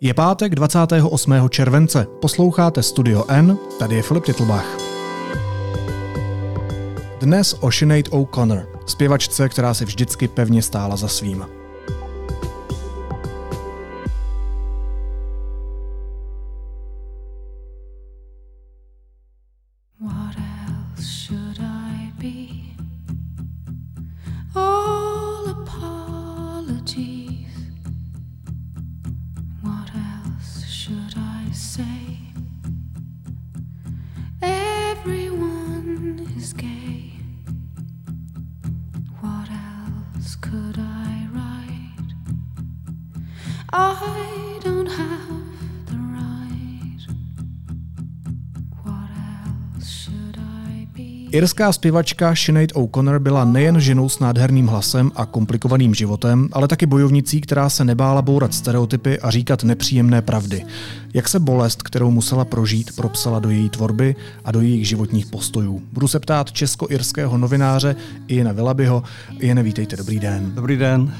Je pátek 28. července. Posloucháte Studio N, tady je Filip Titlbach. Dnes o Sinead O'Connor, zpěvačce, která si vždycky pevně stála za svým. Irská zpěvačka Sinead O'Connor byla nejen ženou s nádherným hlasem a komplikovaným životem, ale taky bojovnicí, která se nebála bourat stereotypy a říkat nepříjemné pravdy. Jak se bolest, kterou musela prožít, propsala do její tvorby a do jejich životních postojů. Budu se ptát česko-irského novináře Iena Villabyho. Iene, vítejte, dobrý den. Dobrý den.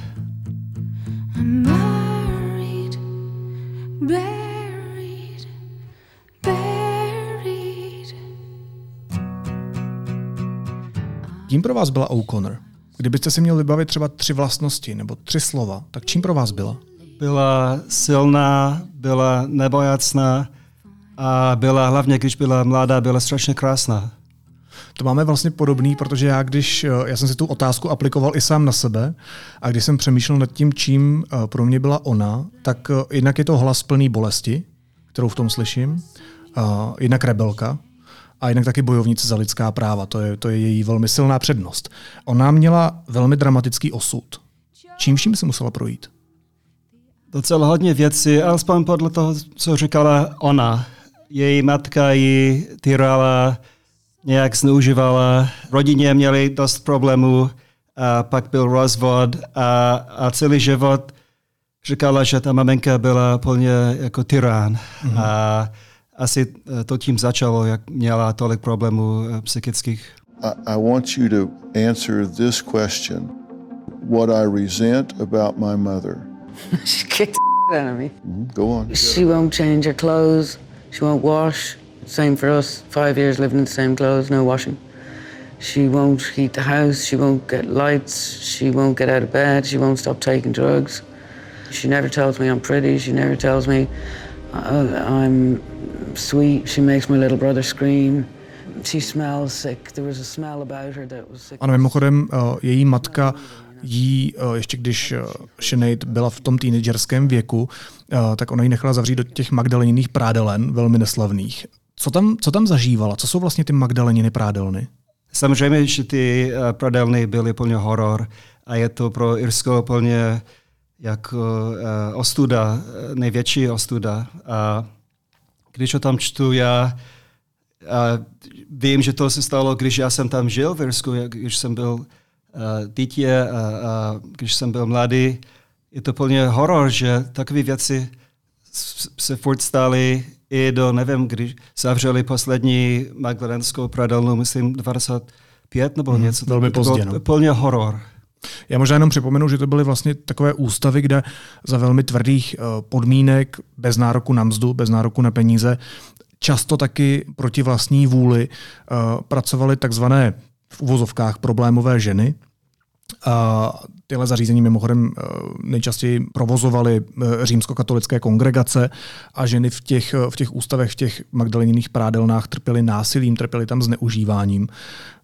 I'm married, Kým pro vás byla O'Connor? Kdybyste si měl vybavit třeba tři vlastnosti nebo tři slova, tak čím pro vás byla? Byla silná, byla nebojacná a byla hlavně, když byla mladá, byla strašně krásná. To máme vlastně podobný, protože já když, eh, já jsem si tu otázku aplikoval i sám na sebe a když jsem přemýšlel nad tím, čím eh, pro mě byla ona, tak eh, jednak je to hlas plný bolesti, kterou v tom slyším, jednak rebelka a jednak taky bojovnice za lidská práva. To je, to je její velmi silná přednost. Ona měla velmi dramatický osud. Čím vším se musela projít? Docela hodně věcí, alespoň podle toho, co říkala ona. Její matka ji týrala, nějak zneužívala, rodině měli dost problémů, a pak byl rozvod a, a celý život říkala, že ta maminka byla plně jako tyrán. Mm-hmm. A asi to tím začalo, jak měla tolik problémů psychických. I, I want you to answer this question What I resent about my mother. she kicked the out of me. Mhm, Go on. She won't change her clothes. She won't wash. Same for us. Five years living in the same clothes, no washing. She won't heat the house. She won't get lights. She won't get out of bed. She won't stop taking drugs. She never tells me I'm pretty. She never tells me uh, I'm sweet. She makes my little brother scream. She smells sick. There was a smell about her that was sick. Ano, mimochodem, eh, její matka jí, eh, ještě když eh, Sinead byla v tom teenagerském věku, tak ona ji nechala zavřít do těch magdaleniných prádelen, velmi neslavných. Co tam, co tam zažívala? Co jsou vlastně ty magdaleniny prádelny? Samozřejmě, že ty pradelny byly plně horor a je to pro Irsko plně jako ostuda, největší ostuda. A když o tom čtu, já uh, vím, že to se stalo, když já jsem tam žil v Irsku, když jsem byl uh, dítě a, a když jsem byl mladý. Je to plně horor, že takové věci se furt stály i do, nevím, když zavřeli poslední magdalenskou pradelnu, myslím 25 nebo něco. velmi pozdě, no. Plně horor. Já možná jenom připomenu, že to byly vlastně takové ústavy, kde za velmi tvrdých eh, podmínek, bez nároku na mzdu, bez nároku na peníze, často taky proti vlastní vůli eh, pracovaly takzvané v uvozovkách problémové ženy. A tyhle zařízení mimochodem eh, nejčastěji provozovaly římskokatolické kongregace a ženy v těch, v těch ústavech, v těch magdaleniných prádelnách trpěly násilím, trpěly tam zneužíváním.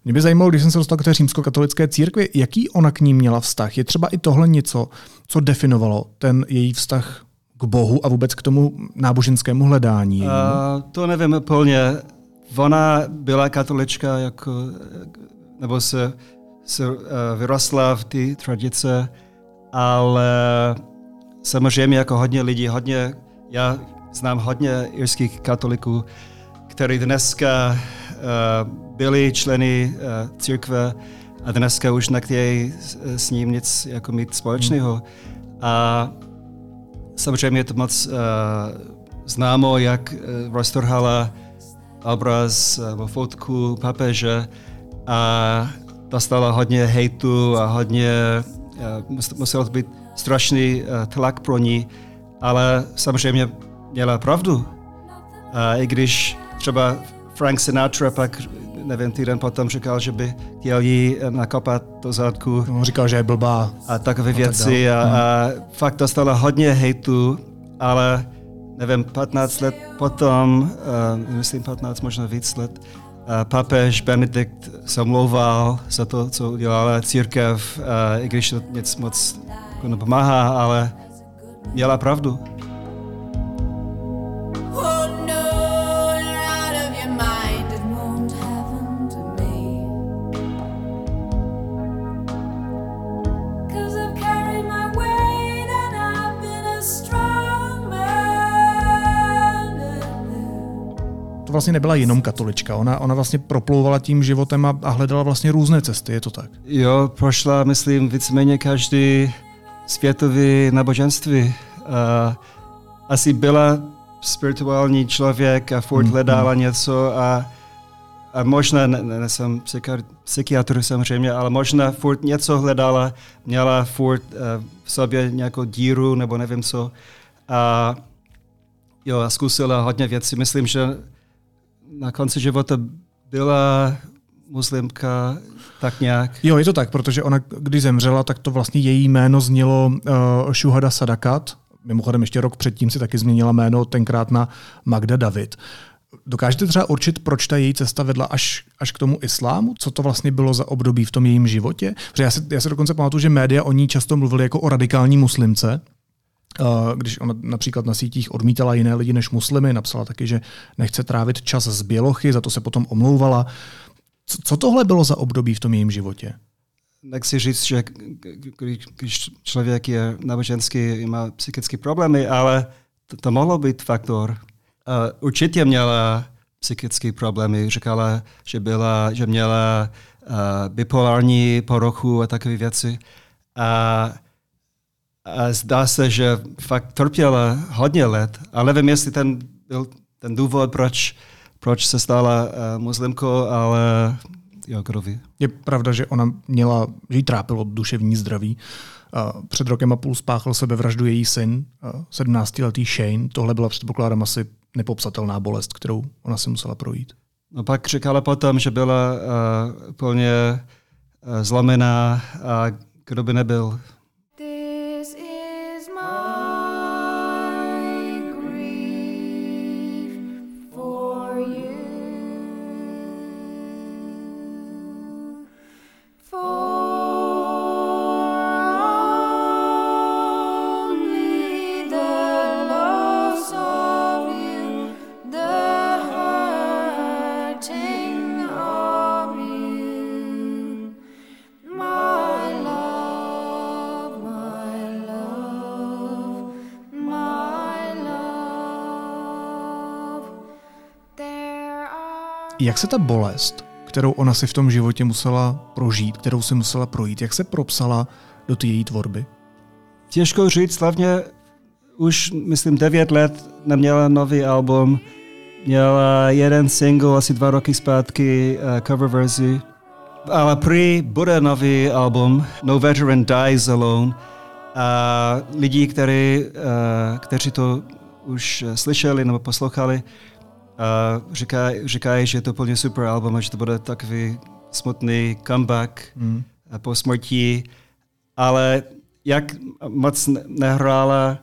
Mě by zajímalo, když jsem se dostal k té římskokatolické církvi, jaký ona k ní měla vztah? Je třeba i tohle něco, co definovalo ten její vztah k Bohu a vůbec k tomu náboženskému hledání? A to nevím úplně. Ona byla katolička, jako, nebo se, se uh, vyrostla v té tradice, ale samozřejmě jako hodně lidí, hodně, já znám hodně irských katoliků, kteří dneska uh, byli členy uh, církve a dneska už nechtějí s, ním nic jako mít společného. A samozřejmě je to moc uh, známo, jak uh, roztrhala obraz nebo fotku papeže a dostala hodně hejtu a hodně, uh, musel to být strašný uh, tlak pro ní ale samozřejmě měla pravdu. A i když třeba Frank Sinatra pak, nevím, týden potom říkal, že by chtěl jí nakopat do zadku On říkal, že je blbá. a takové tak věci dál. a, a fakt dostala hodně hejtu, ale nevím, 15 let potom, uh, myslím 15, možná víc let, uh, papež Benedikt se omlouval za to, co udělala církev, uh, i když to nic moc jako nepomáhá, ale měla pravdu. Vlastně nebyla jenom katolička. Ona, ona vlastně proplouvala tím životem a, a hledala vlastně různé cesty, je to tak. Jo, prošla, myslím, víceméně každý světový náboženství. Uh, asi byla spirituální člověk a furt hledala něco a, a možná, ne, ne, nejsem psychiatr, samozřejmě, ale možná furt něco hledala, měla furt uh, v sobě nějakou díru nebo nevím co. A jo, a zkusila hodně věcí. Myslím, že na konci života byla muslimka tak nějak. Jo, je to tak, protože ona, když zemřela, tak to vlastně její jméno znělo uh, Shuhada Sadakat. Mimochodem ještě rok předtím si taky změnila jméno tenkrát na Magda David. Dokážete třeba určit, proč ta její cesta vedla až, až k tomu islámu? Co to vlastně bylo za období v tom jejím životě? Protože já si, já si dokonce pamatuju, že média o ní často mluvili jako o radikální muslimce, když ona například na sítích odmítala jiné lidi než muslimy, napsala taky, že nechce trávit čas z bělochy, za to se potom omlouvala. Co, tohle bylo za období v tom jejím životě? nechci říct, že když, člověk je náboženský, má psychické problémy, ale to, to mohlo být faktor. Uh, určitě měla psychické problémy. Říkala, že, byla, že měla uh, bipolární poruchu a takové věci. A zdá se, že fakt trpěla hodně let. A nevím, jestli ten byl ten důvod, proč, proč se stala uh, muslimkou, ale jo, kdo ví. Je pravda, že ona měla, že jí trápilo duševní zdraví. A Před rokem a půl spáchal sebevraždu její syn, a 17-letý Shane. Tohle byla předpokládám asi nepopsatelná bolest, kterou ona si musela projít. No pak říkala potom, že byla uh, úplně uh, zlomená a kdo by nebyl. Jak se ta bolest, kterou ona si v tom životě musela prožít, kterou si musela projít, jak se propsala do té její tvorby? Těžko říct, hlavně už, myslím, devět let neměla nový album. Měla jeden single asi dva roky zpátky, uh, cover verzi. Ale prý bude nový album, No Veteran Dies Alone. A lidi, který, uh, kteří to už eh, slyšeli nebo poslouchali, uh, říkají, říkají, že je to úplně super album a že to bude takový smutný comeback eh, po smrti, ale jak moc ne- nehrála,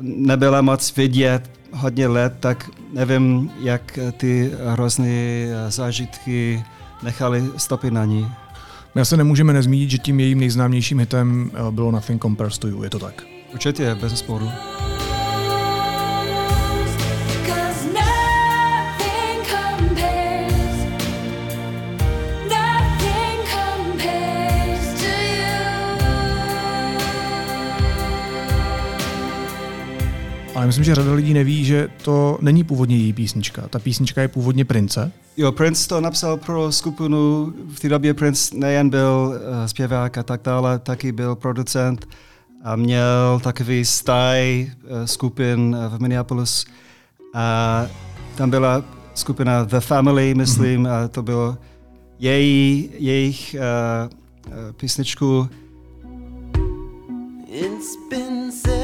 nebyla moc vidět hodně let, tak nevím, jak ty hrozné zážitky nechali stopy na ní. My se nemůžeme nezmínit, že tím jejím nejznámějším hitem eh, bylo Nothing Compares to You, je to tak? Určitě, bez sporu. Myslím, že řada lidí neví, že to není původně její písnička. Ta písnička je původně Prince. Jo, Prince to napsal pro skupinu, v té době Prince nejen byl uh, zpěvák a tak dále, taky byl producent a měl takový staj uh, skupin uh, v Minneapolis. A tam byla skupina The Family, myslím, mm-hmm. a to bylo její, jejich uh, písničku It's been seven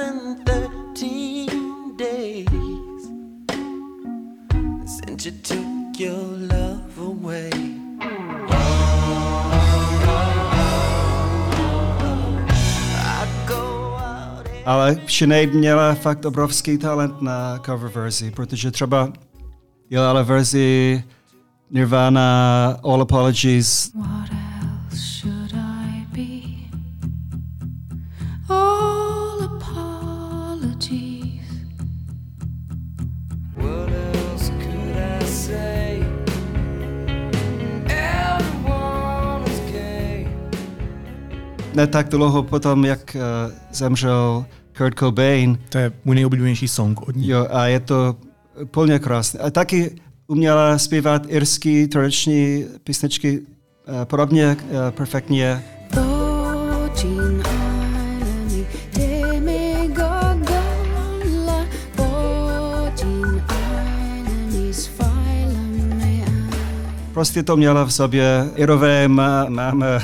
13 days since you took your love away. Ale Sinead měla fakt obrovský talent na cover verzi, protože třeba dělala verzi Nirvana, All Apologies, What ne tak dlouho potom, jak uh, zemřel Kurt Cobain, To je můj nejoblíbenější song od ní. jo, a je to plně krásné. A taky uměla zpívat irský tradiční písničky uh, podobně uh, perfektně. Island, Prostě to měla v sobě. Irové má, máme uh,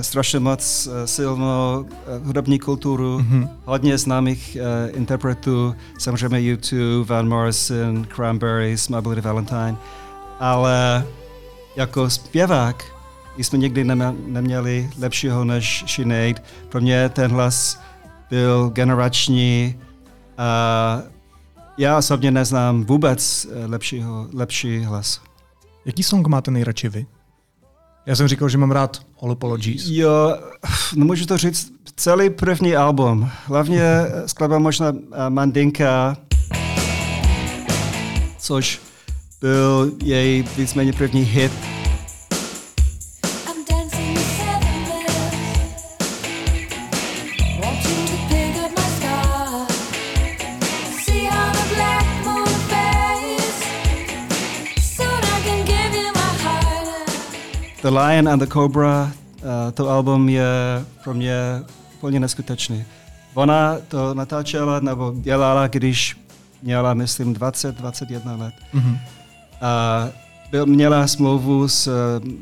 strašně moc uh, silnou uh, hudební kulturu, mm-hmm. hodně známých uh, interpretů, samozřejmě U2, Van Morrison, Cranberries, My Bloody Valentine, ale jako zpěvák jsme nikdy nema, neměli lepšího než Sinead. Pro mě ten hlas byl generační a já osobně neznám vůbec lepšího, lepší hlas. Jaký song máte nejradši vy? Já jsem říkal, že mám rád All Apologies. Jo, nemůžu to říct, celý první album, hlavně skladba možná eh, Mandinka, což byl její víceméně první hit. The Lion and the Cobra, uh, to album je pro mě úplně neskutečný. Ona to natáčela nebo dělala, když měla, myslím, 20-21 let. Mm-hmm. A byl, měla smlouvu s,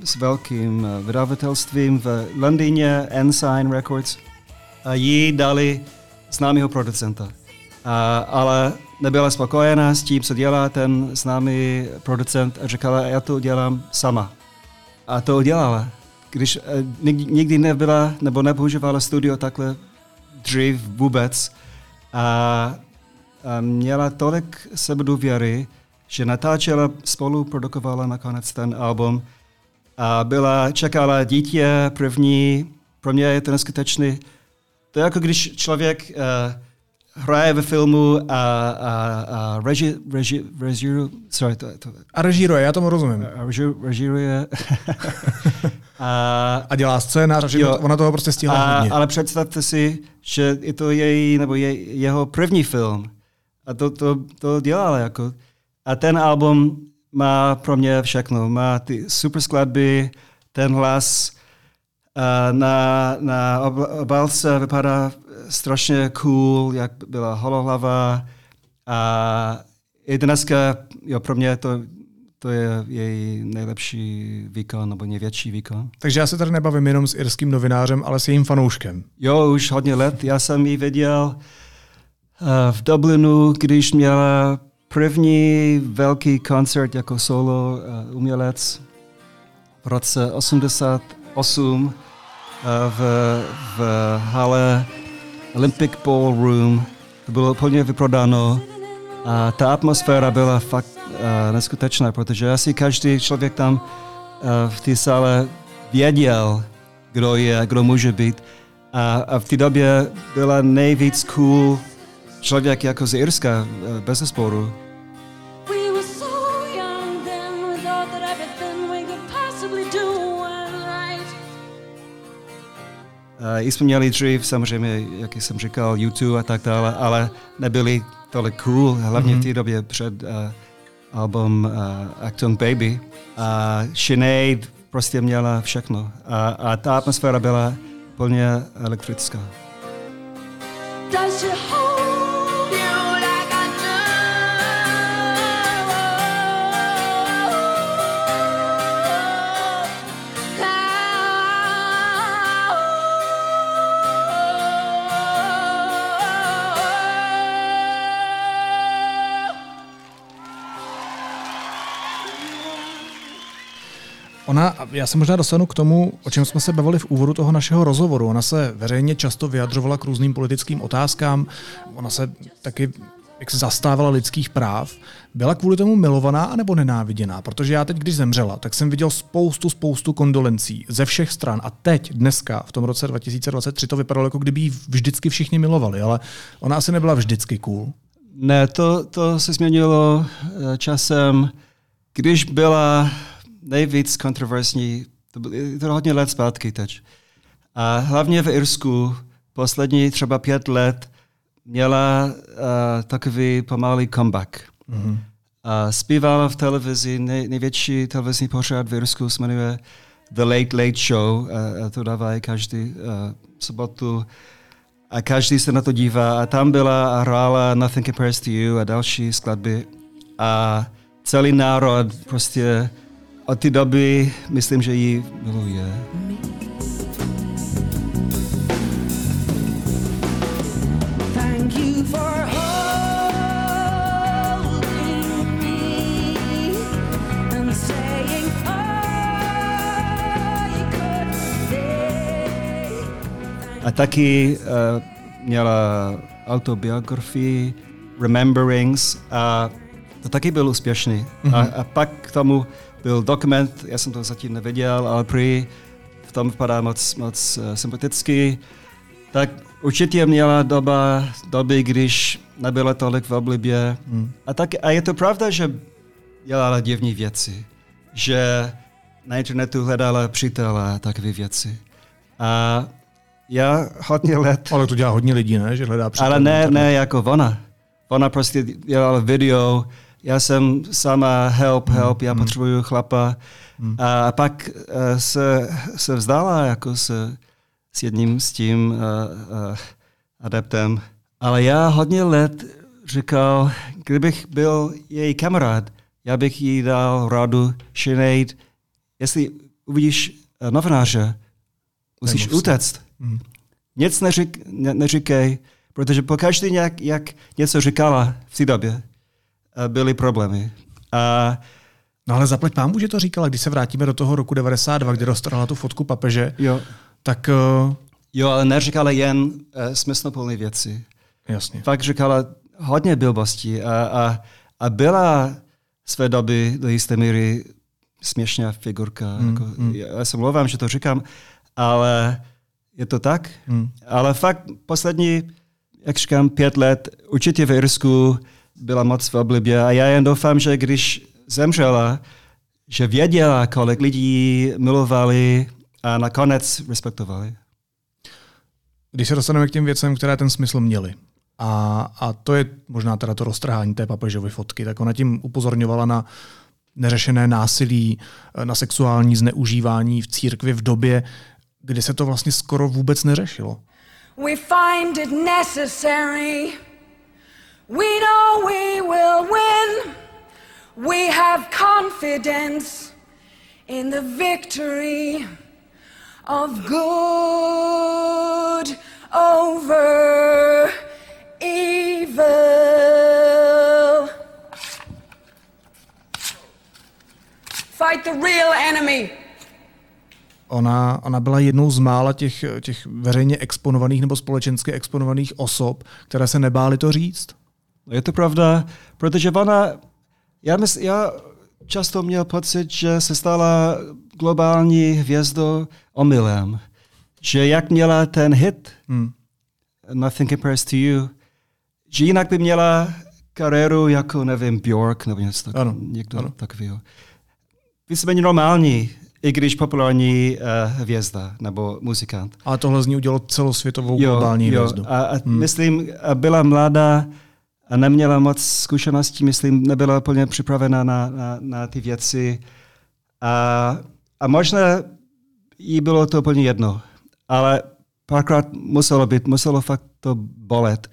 s velkým vydavatelstvím v Londýně, Ensign Records, a jí dali známého producenta. A, ale nebyla spokojená s tím, co dělá ten známý producent a říkala, já to dělám sama. A to udělala. Když eh, nikdy, nikdy nebyla nebo nepoužívala studio takhle dřív vůbec a, a měla tolik sebedůvěry, že natáčela, spolu produkovala nakonec ten album a byla, čekala dítě první, pro mě je to neskutečný. To je jako když člověk uh, hraje ve filmu a, a, a reži, reži, reži, sorry, to, to, A režíruje, já tomu rozumím. a reži, režiruje. a, A dělá scénář, že Jo. ona toho prostě stihla a, hodně. ale představte si, že je to její, nebo je, jeho první film. A to, to, to dělala jako. A ten album má pro mě všechno. Má ty super skladby, ten hlas, na, na ob- obálce vypadá strašně cool, jak byla holohlava. A i dneska, jo, pro mě to, to je její nejlepší výkon, nebo největší výkon. Takže já se tady nebavím jenom s irským novinářem, ale s jejím fanouškem. Jo, už hodně let. Já jsem ji viděl uh, v Dublinu, když měla první velký koncert jako solo uh, umělec v roce 88 uh, v, v hale Olympic Ballroom. To bylo plně vyprodáno a ta atmosféra byla fakt uh, neskutečná, protože asi každý člověk tam uh, v té sále věděl, kdo je, kdo může být. A, a v té době byla nejvíc cool člověk jako z Irska, eh, bez zesporu. I jsme měli dřív, samozřejmě, jak jsem říkal, YouTube a tak dále, ale nebyli tolik cool, hlavně mm-hmm. v té době před uh, album uh, Acton Baby. A Sinead prostě měla všechno. A, a ta atmosféra byla plně elektrická. Does she hold Ona, já se možná dostanu k tomu, o čem jsme se bavili v úvodu toho našeho rozhovoru. Ona se veřejně často vyjadřovala k různým politickým otázkám. Ona se taky jak se zastávala lidských práv. Byla kvůli tomu milovaná anebo nenáviděná? Protože já teď, když zemřela, tak jsem viděl spoustu, spoustu kondolencí ze všech stran. A teď, dneska, v tom roce 2023, to vypadalo, jako kdyby ji vždycky všichni milovali, ale ona asi nebyla vždycky cool. Ne, to, to se změnilo eh, časem, když byla nejvíc kontroverzní, to bylo to hodně let zpátky teď. A hlavně v Irsku poslední třeba pět let měla uh, takový pomalý comeback. Mm-hmm. A zpívala v televizi, nej, největší televizní pořád v Irsku se jmenuje The Late Late Show, a, a to dávají každý uh, sobotu. A každý se na to dívá. A tam byla a hrála Nothing Compares to You a další skladby. A celý národ prostě od té doby, myslím, že ji miluje. Thank you for holding me and saying all you could say. A taky uh, měla autobiografii Rememberings a to taky byl úspěšný. Mm-hmm. A, a pak k tomu byl dokument, já jsem to zatím neviděl, ale prý v tom vypadá moc, moc uh, sympaticky. Tak určitě měla doba, doby, když nebyla tolik v oblibě. Mm. A, tak, a je to pravda, že dělala divné věci. Že na internetu hledala přítele a takové věci. A já hodně let Ale to dělá hodně lidí, ne? Že hledá přítel ale ne, ne jako ona. Ona prostě dělala video, já jsem sama help, help, já potřebuju chlapa. A pak uh, se, se vzdala jako se, s jedním s tím uh, uh, adeptem. Ale já hodně let říkal, kdybych byl její kamarád, já bych jí dal radu, Sinead, jestli uvidíš novináře, musíš ním. utéct. Nic neřík, ne, neříkej, protože pokaždé, jak, jak něco říkala v té době, eh, byly problémy. A No ale zaplať pámu, že to říkala, když se vrátíme do toho roku 92, kdy roztrhla tu fotku papeže, jo, tak uh, jo ale neříkala jen uh, smysluplné věci. jasně. Fakt říkala hodně blbostí a, a, a byla své doby do jisté míry směšná figurka. Mm, jako, mm. Já se mluvám, že to říkám, ale je to tak. Mm. Ale fakt poslední, jak říkám, pět let určitě v Irsku byla moc v oblibě a já jen doufám, že když zemřela, že věděla, kolik lidí milovali a nakonec respektovali. Když se dostaneme k těm věcem, které ten smysl měly, a, a to je možná teda to roztrhání té papežovy fotky, tak ona tím upozorňovala na neřešené násilí, na sexuální zneužívání v církvi v době, kdy se to vlastně skoro vůbec neřešilo. We find it necessary. We know we will win. We have confidence in the victory of good over evil. Fight the real enemy. Ona, ona byla jednou z mála těch, těch veřejně exponovaných nebo společensky exponovaných osob, které se nebály to říct. Je to pravda, protože ona, já, mysl, já často měl pocit, že se stala globální hvězdou omylem. Že jak měla ten hit, Hmm. Nothing Compares to You, že jinak by měla kariéru jako, nevím, Bjork nebo něco tak, Ano, někdo ano. takového. Víceméně normální, i když populární uh, hvězda nebo muzikant. Ale tohle z ní udělalo celosvětovou globální hvězdu. A, a hmm. myslím, a byla mladá a neměla moc zkušeností, myslím, nebyla úplně připravena na, na, na ty věci. A, a možná jí bylo to úplně jedno, ale párkrát muselo být, muselo fakt to bolet.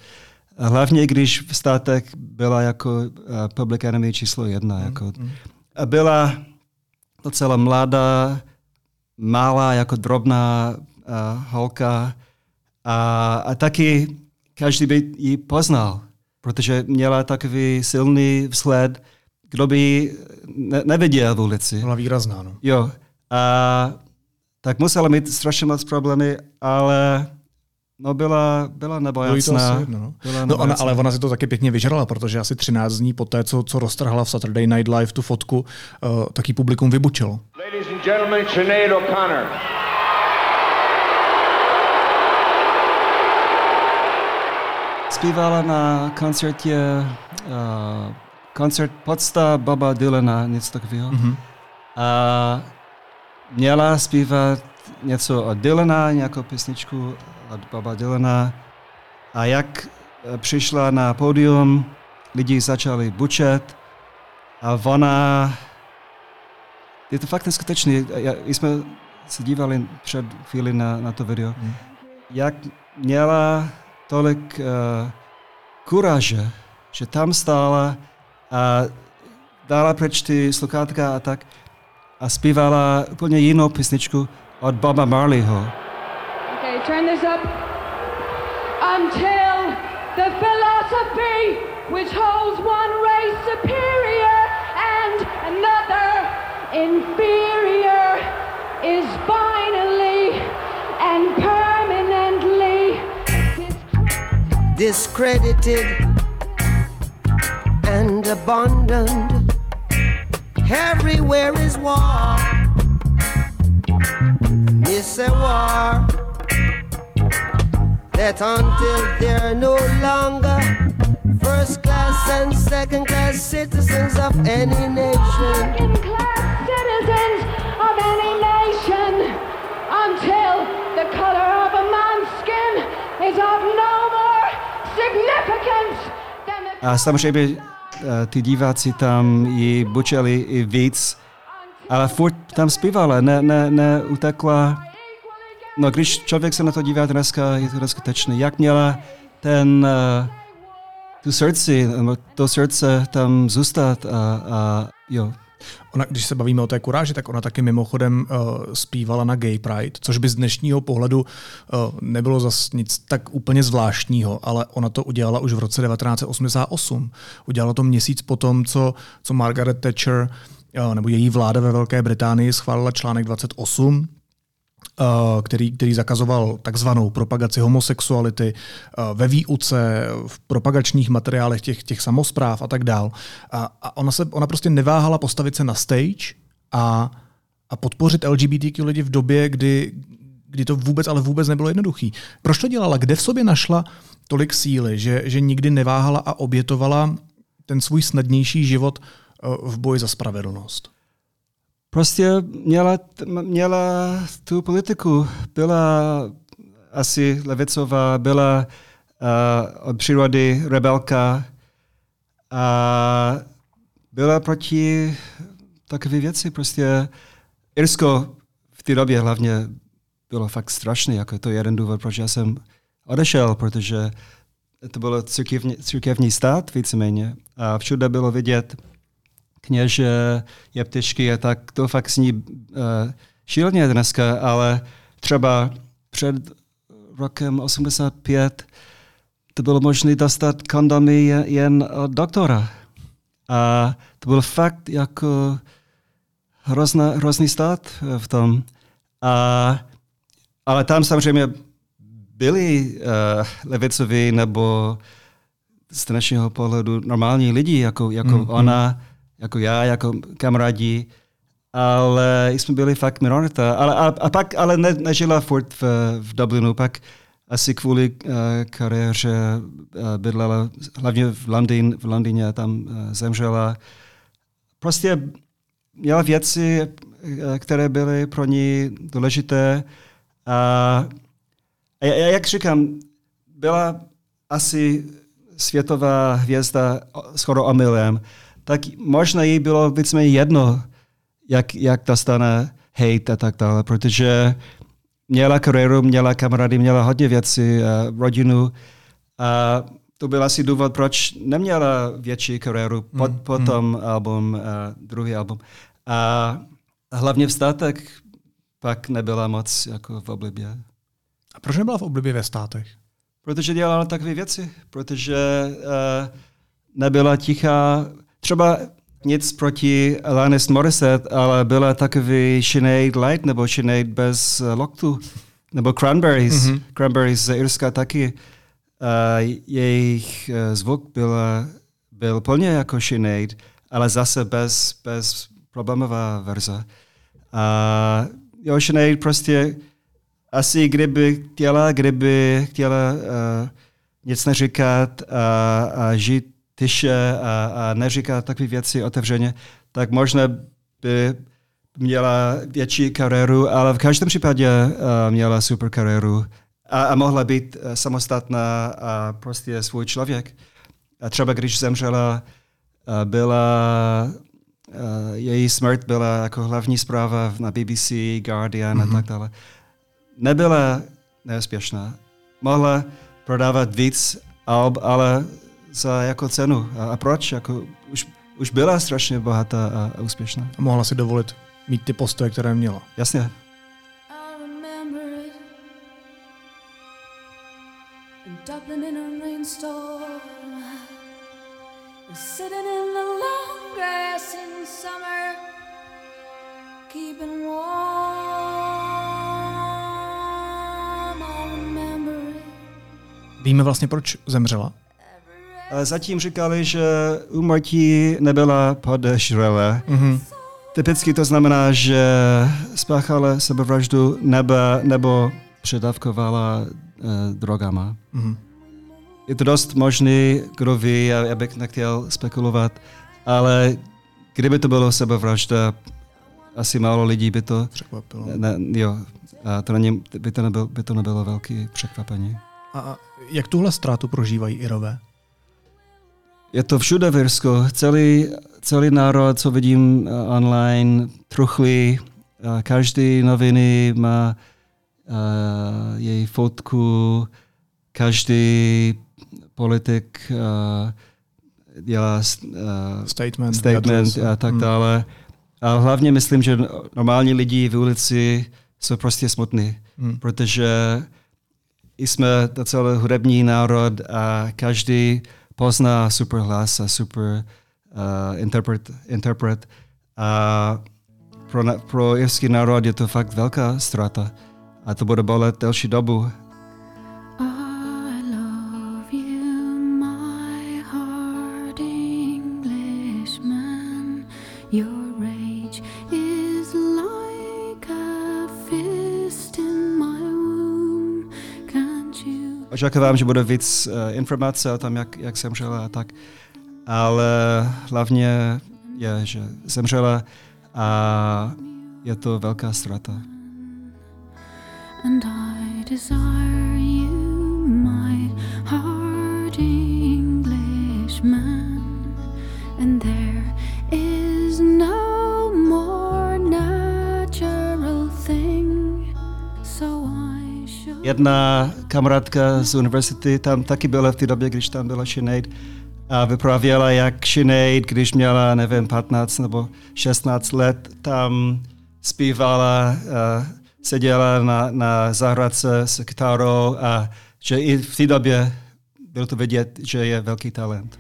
Hlavně, když v státech byla jako uh, public enemy číslo jedna. Hmm, Jako, a byla docela mladá, malá, jako drobná uh, holka a, a taky každý by ji poznal, protože měla takový silný vzhled, kdo by ji ne, neviděl v ulici. Byla výrazná. No. Jo. A tak musela mít strašně moc problémy, ale no byla, byla nebojacná. jedno, no. Byla No ona, ale ona si to taky pěkně vyžrala, protože asi 13 dní po té, co, co roztrhla v Saturday Night Live tu fotku, uh, taky publikum vybučilo. Ladies and gentlemen, Sinead O'Connor. Zpívala na koncertě, uh, koncert Podsta Baba Dylana, něco takového. Mm-hmm. A měla zpívat něco od Dylana, nějakou písničku od Baba Dylana. A jak eh, přišla na pódium, lidi začali bučet a ona, je to fakt neskutečné, Já- jsme se dívali před chvíli na, na to video, mm. jak měla tolik uh, kuráže, že tam stála a dala pryč ty sluchátka a tak a zpívala úplně jinou písničku od Boba Marleyho. Okay, turn this up. Until the philosophy which holds one race superior and another inferior is finally and permanently discredited and abandoned. Everywhere is war. It's a war that until they're no longer first class and second class citizens of any nation. second class citizens of any nation until the color of a man's skin is of no A samozřejmě eh, ty diváci tam ji bučeli i víc, ale furt tam zpívala, ne, ne, ne utekla. No když člověk se na to dívá dneska, je to neskutečné. Jak měla ten, uh, tu srdci, to srdce tam zůstat a, a jo. Ona, když se bavíme o té kuráži, tak ona taky mimochodem uh, zpívala na Gay Pride, což by z dnešního pohledu uh, nebylo zas nic tak úplně zvláštního, ale ona to udělala už v roce 1988. Udělala to měsíc potom, co, co Margaret Thatcher uh, nebo její vláda ve Velké Británii schválila článek 28, Uh, který, který zakazoval takzvanou propagaci homosexuality uh, ve výuce, v propagačních materiálech těch, těch samozpráv a tak dál. A, a ona, se, ona prostě neváhala postavit se na stage a, a podpořit LGBTQ lidi v době, kdy, kdy to vůbec, ale vůbec nebylo jednoduchý. Proč to dělala? Kde v sobě našla tolik síly, že, že nikdy neváhala a obětovala ten svůj snadnější život uh, v boji za spravedlnost? Prostě měla, měla tu politiku, byla asi levicová, byla uh, od přírody rebelka a byla proti takové věci. Prostě Irsko v té době hlavně bylo fakt strašné, jako to je jeden důvod, proč já jsem odešel, protože to bylo církevní, církevní stát víceméně a všude bylo vidět kněže, jeptišky a tak to fakt zní uh, šíleně dneska, ale třeba před rokem 85 to bylo možné dostat kondomy jen, od doktora. A to byl fakt jako hrozná, hrozný stát v tom. A, ale tam samozřejmě byli uh, levicoví nebo z dnešního pohledu normální lidi, jako, jako Mm, mm, ona, jako já, jako kamarádi, ale jsme byli fakt minorita. Ale, a, a pak ale ne, nežila furt v, v Dublinu, pak asi kvůli uh, kariéře uh, bydlela hlavně v, Londýn, v Londýně, tam uh, zemřela. Prostě měla věci, které byly pro ní důležité. A, a jak říkám, byla asi světová hvězda skoro omylem, tak možná jí bylo víceméně jedno, jak, jak dostane hate a tak dále, protože měla kariéru, měla kamarády, měla hodně věcí, uh, rodinu a to byl asi důvod, proč neměla větší kariéru po, Mm, potom album, uh, druhý album. A hlavně v státech pak nebyla moc jako v oblibě. A proč nebyla v oblibě ve státech? Protože dělala takové věci, protože uh, nebyla tichá. Třeba nic proti Alanis Morissette, ale byla takový Sinead Light nebo Sinead bez eh, loktu. Nebo Cranberries. Mm-hmm. Cranberries z Irska taky. Uh, jejich uh, zvuk byl, byl plně jako Sinead, ale zase bez, bez problémová verze. A jo, Sinead prostě asi kdyby chtěla, kdyby chtěla uh, nic neříkat a, a žít tiše a, a neříkat takové věci otevřeně, tak možná by měla větší kariéru, ale v každém případě uh, měla super kariéru a, a mohla být samostatná a prostě svůj člověk. A třeba když zemřela, byla její smrt byla jako hlavní zpráva na BBC, Guardian mm-hmm. a tak dále. Nebyla neúspěšná. Mohla prodávat víc alb, ale za jako cenu. A, a proč? Jako, už, už byla strašně bohatá a, a úspěšná. A mohla si dovolit mít ty postoje, které měla. Jasně. I remember it. In Dublin in a rainstorm. Sitting in the long grass in summer. Keeping warm. I remember it. Víme vlastně, proč zemřela. A zatím říkali, že úmrtí nebyla podezřelé. Mhm. Typicky to znamená, že spáchala sebevraždu nebo, nebo předávkovala uh, drogama. Mhm. Je to dost možný, kdo ví, já, já bych nechtěl spekulovat, ale kdyby to bylo sebevražda, asi málo lidí by to, Překvapilo. ne, jo, a to není, by, to nebyl, by to nebylo velký překvapení. A a jak tuhle ztrátu prožívají Irové? Je to všude v Irsku. Celý, celý národ, co vidím uh, online, truchlí. Uh, každý noviny má uh, její fotku, každý politik uh, dělá uh, Statement. statement a tak Hmm. dále. A hlavně myslím, že normální lidi v ulici jsou prostě smutní, Hmm. protože jsme docela hudební národ a každý pozná super hlas a super uh, interpret, interpret. A pro, na- pro irský národ je to fakt velká ztráta. A to bude bolet delší dobu. Očekávám, že bude víc uh, informace o tom, jak, jak zemřela a tak. Ale hlavně je, že zemřela a je to velká ztráta. And I desire Jedna kamarádka z univerzity tam taky byla v té době, když tam byla Sinead a vyprávěla, jak Sinead, když měla, nevím, 15 nebo 16 let, tam zpívala, uh, seděla na, na zahradce s kytarou a že i v té době bylo to vidět, že je velký talent.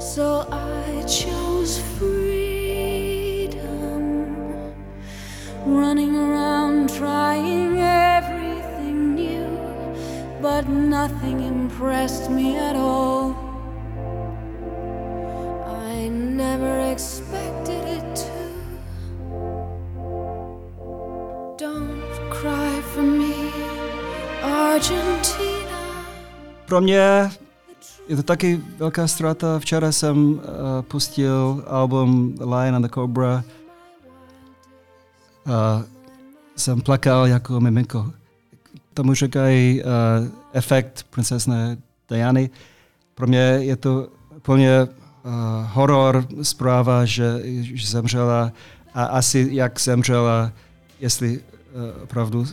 So I chose freedom, running around trying new, but nothing impressed me at all. I never expected it to. Don't cry for me, Argentina. Pro mě je to taky velká ztráta. Včera jsem uh, pustil album Lion and the Cobra. Uh, jsem plakal jako miminko. Tomu říkají uh, efekt princezné Diany. Pro mě je to plně uh, horor zpráva, že, že zemřela a asi jak zemřela, jestli uh, opravdu uh,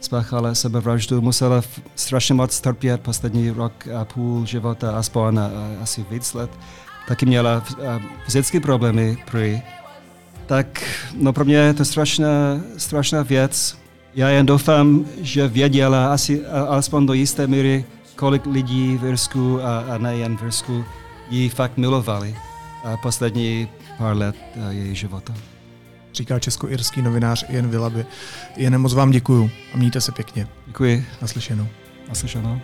spáchala sebevraždu, musela strašně moc trpět poslední rok a půl života, aspoň a, a asi víc let. Taky měla fyzické problémy prý. Tak no pro mě je to strašná, strašná věc. Já jen doufám, že věděla asi a- alespoň do jisté míry, kolik lidí v Irsku a, a nejen v Irsku ji fakt milovali. eh, poslední pár let eh, její života. Říká česko-irský novinář Ian Villaby. Jen moc vám děkuju a mějte se pěkně. Děkuji. Naslyšenou. Naslyšenou.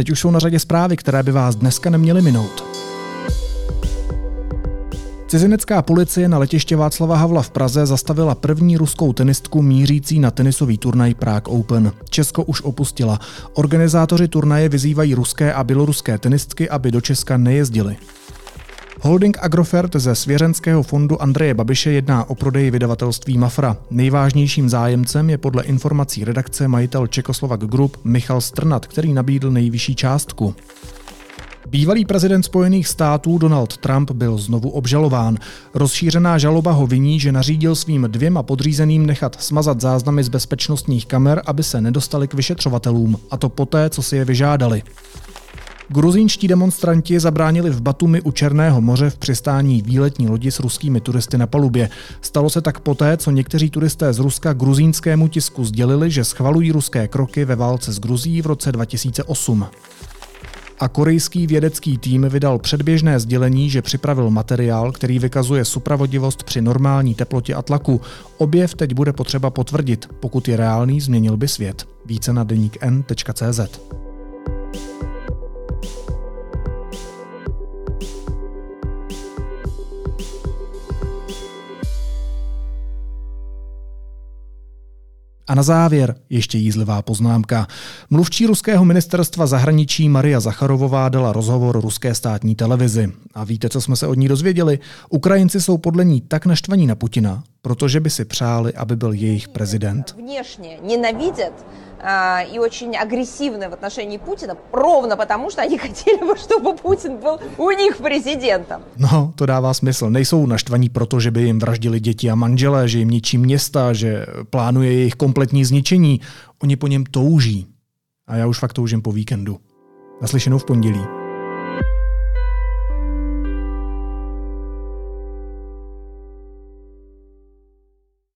Teď už jsou na řadě zprávy, které by vás dneska neměly minout. Cizinecká policie na letiště Václava Havla v Praze zastavila první ruskou tenistku mířící na tenisový turnaj Prague Open. Česko už opustila. Organizátoři turnaje vyzývají ruské a běloruské tenistky, aby do Česka nejezdili. Holding Agrofert ze svěřenského fondu Andreje Babiše jedná o prodeji vydavatelství Mafra. Nejvážnějším zájemcem je podle informací redakce majitel Čekoslovak Group Michal Strnat, který nabídl nejvyšší částku. Bývalý prezident Spojených států Donald Trump byl znovu obžalován. Rozšířená žaloba ho viní, že nařídil svým dvěma podřízeným nechat smazat záznamy z bezpečnostních kamer, aby se nedostali k vyšetřovatelům, a to poté, co si je vyžádali. Gruzínští demonstranti zabránili v Batumi u Černého moře v přistání výletní lodi s ruskými turisty na palubě. Stalo se tak poté, co někteří turisté z Ruska gruzínskému tisku sdělili, že schvalují ruské kroky ve válce s Gruzí v roce 2008 a korejský vědecký tým vydal předběžné sdělení, že připravil materiál, který vykazuje supravodivost při normální teplotě a tlaku. Objev teď bude potřeba potvrdit. Pokud je reálný, změnil by svět. Více na deník n.cz. A na závěr ještě jízlivá poznámka. Mluvčí ruského ministerstva zahraničí Maria Zacharovová dala rozhovor ruské státní televizi. A víte, co jsme se od ní dozvěděli? Ukrajinci jsou podle ní tak naštvaní na Putina, protože by si přáli, aby byl jejich prezident. Vněšně nenávidět и очень агрессивны в отношении Путина, ровно потому, что они хотели бы, чтобы Путин был у них президентом. No, to dává smysl. Nejsou naštvaní proto, že by jim vraždili děti a manželé, že jim ničí města, že plánuje jejich kompletní zničení. Oni po něm touží. A já už fakt toužím po víkendu. Naslyšenou v pondělí.